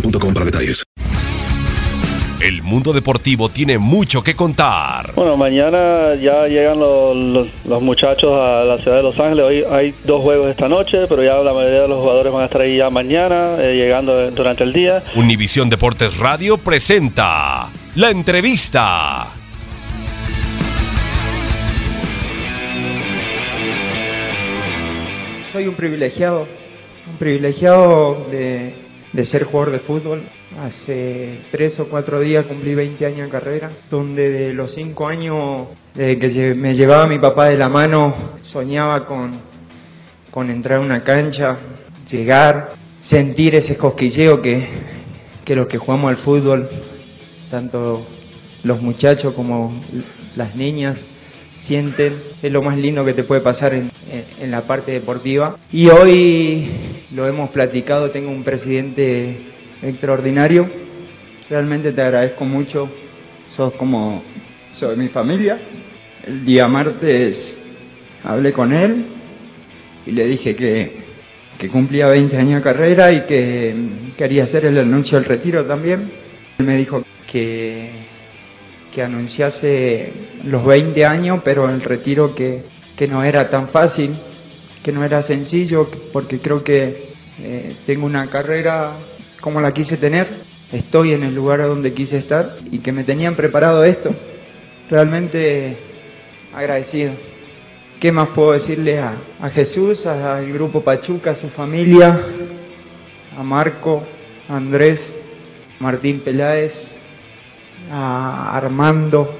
boostmobile.com para detalles. El mundo deportivo tiene mucho que contar. Bueno, mañana ya llegan los, los- los muchachos a la ciudad de Los Ángeles. Hoy hay dos juegos esta noche, pero ya la mayoría de los jugadores van a estar ahí ya mañana, eh, llegando durante el día. Univisión Deportes Radio presenta la entrevista. Soy un privilegiado, un privilegiado de, de ser jugador de fútbol. Hace tres o cuatro días cumplí 20 años de carrera, donde de los cinco años, desde que me llevaba mi papá de la mano, soñaba con, con entrar a una cancha, llegar, sentir ese cosquilleo que, que los que jugamos al fútbol, tanto los muchachos como las niñas, sienten, es lo más lindo que te puede pasar en- en la parte deportiva. Y hoy lo hemos platicado, tengo un presidente extraordinario, realmente te agradezco mucho, sos como, sos mi familia. El día martes hablé con él y le dije que, que cumplía 20 años de carrera y que quería hacer el anuncio del retiro también. Él me dijo que, que anunciase los 20 años, pero el retiro que, que no era tan fácil, que no era sencillo, porque creo que eh, tengo una carrera como la quise tener, estoy en el lugar donde quise estar y que me tenían preparado esto. Realmente agradecido. ¿Qué más puedo decirle a, a Jesús, al grupo Pachuca, a su familia, a Marco, a Andrés, Martín Peláez, a Armando,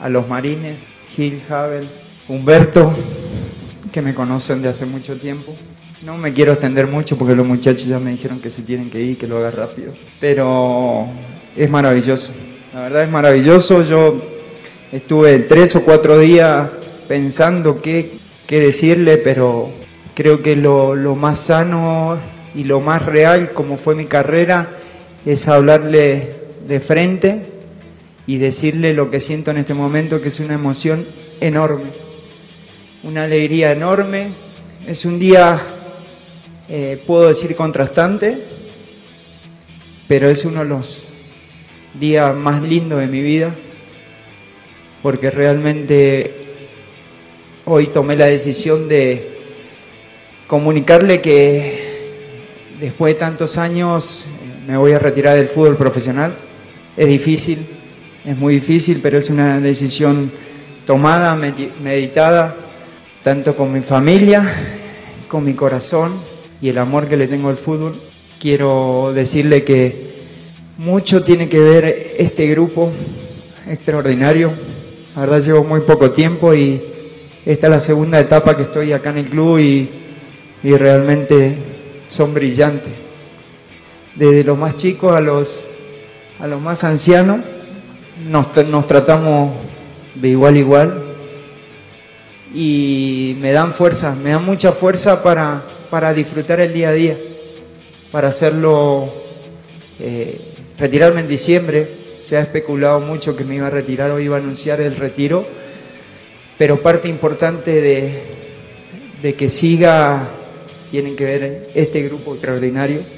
a los Marines, Gil Havel, Humberto, que me conocen de hace mucho tiempo. No me quiero extender mucho porque los muchachos ya me dijeron que se tienen que ir, que lo haga rápido. Pero es maravilloso. La verdad es maravilloso. Yo estuve tres o cuatro días pensando qué, qué decirle, pero creo que lo, lo más sano y lo más real, como fue mi carrera, es hablarle de frente y decirle lo que siento en este momento, que es una emoción enorme, una alegría enorme. Es un día, eh, puedo decir, contrastante, pero es uno de los días más lindos de mi vida, porque realmente hoy tomé la decisión de comunicarle que después de tantos años eh, me voy a retirar del fútbol profesional. Es difícil, es muy difícil, pero es una decisión tomada, medi- meditada, tanto con mi familia, con mi corazón y el amor que le tengo al fútbol. quiero decirle que mucho tiene que ver este grupo extraordinario. La verdad llevo muy poco tiempo y esta es la segunda etapa que estoy acá en el club y, y realmente son brillantes. Desde los más chicos a los, a los más ancianos nos, nos tratamos de igual a igual y me dan fuerza, me dan mucha fuerza para, para disfrutar el día a día, para hacerlo, eh, retirarme en diciembre. Se ha especulado mucho que me iba a retirar o iba a anunciar el retiro, pero parte importante de, de que siga tienen que ver este grupo extraordinario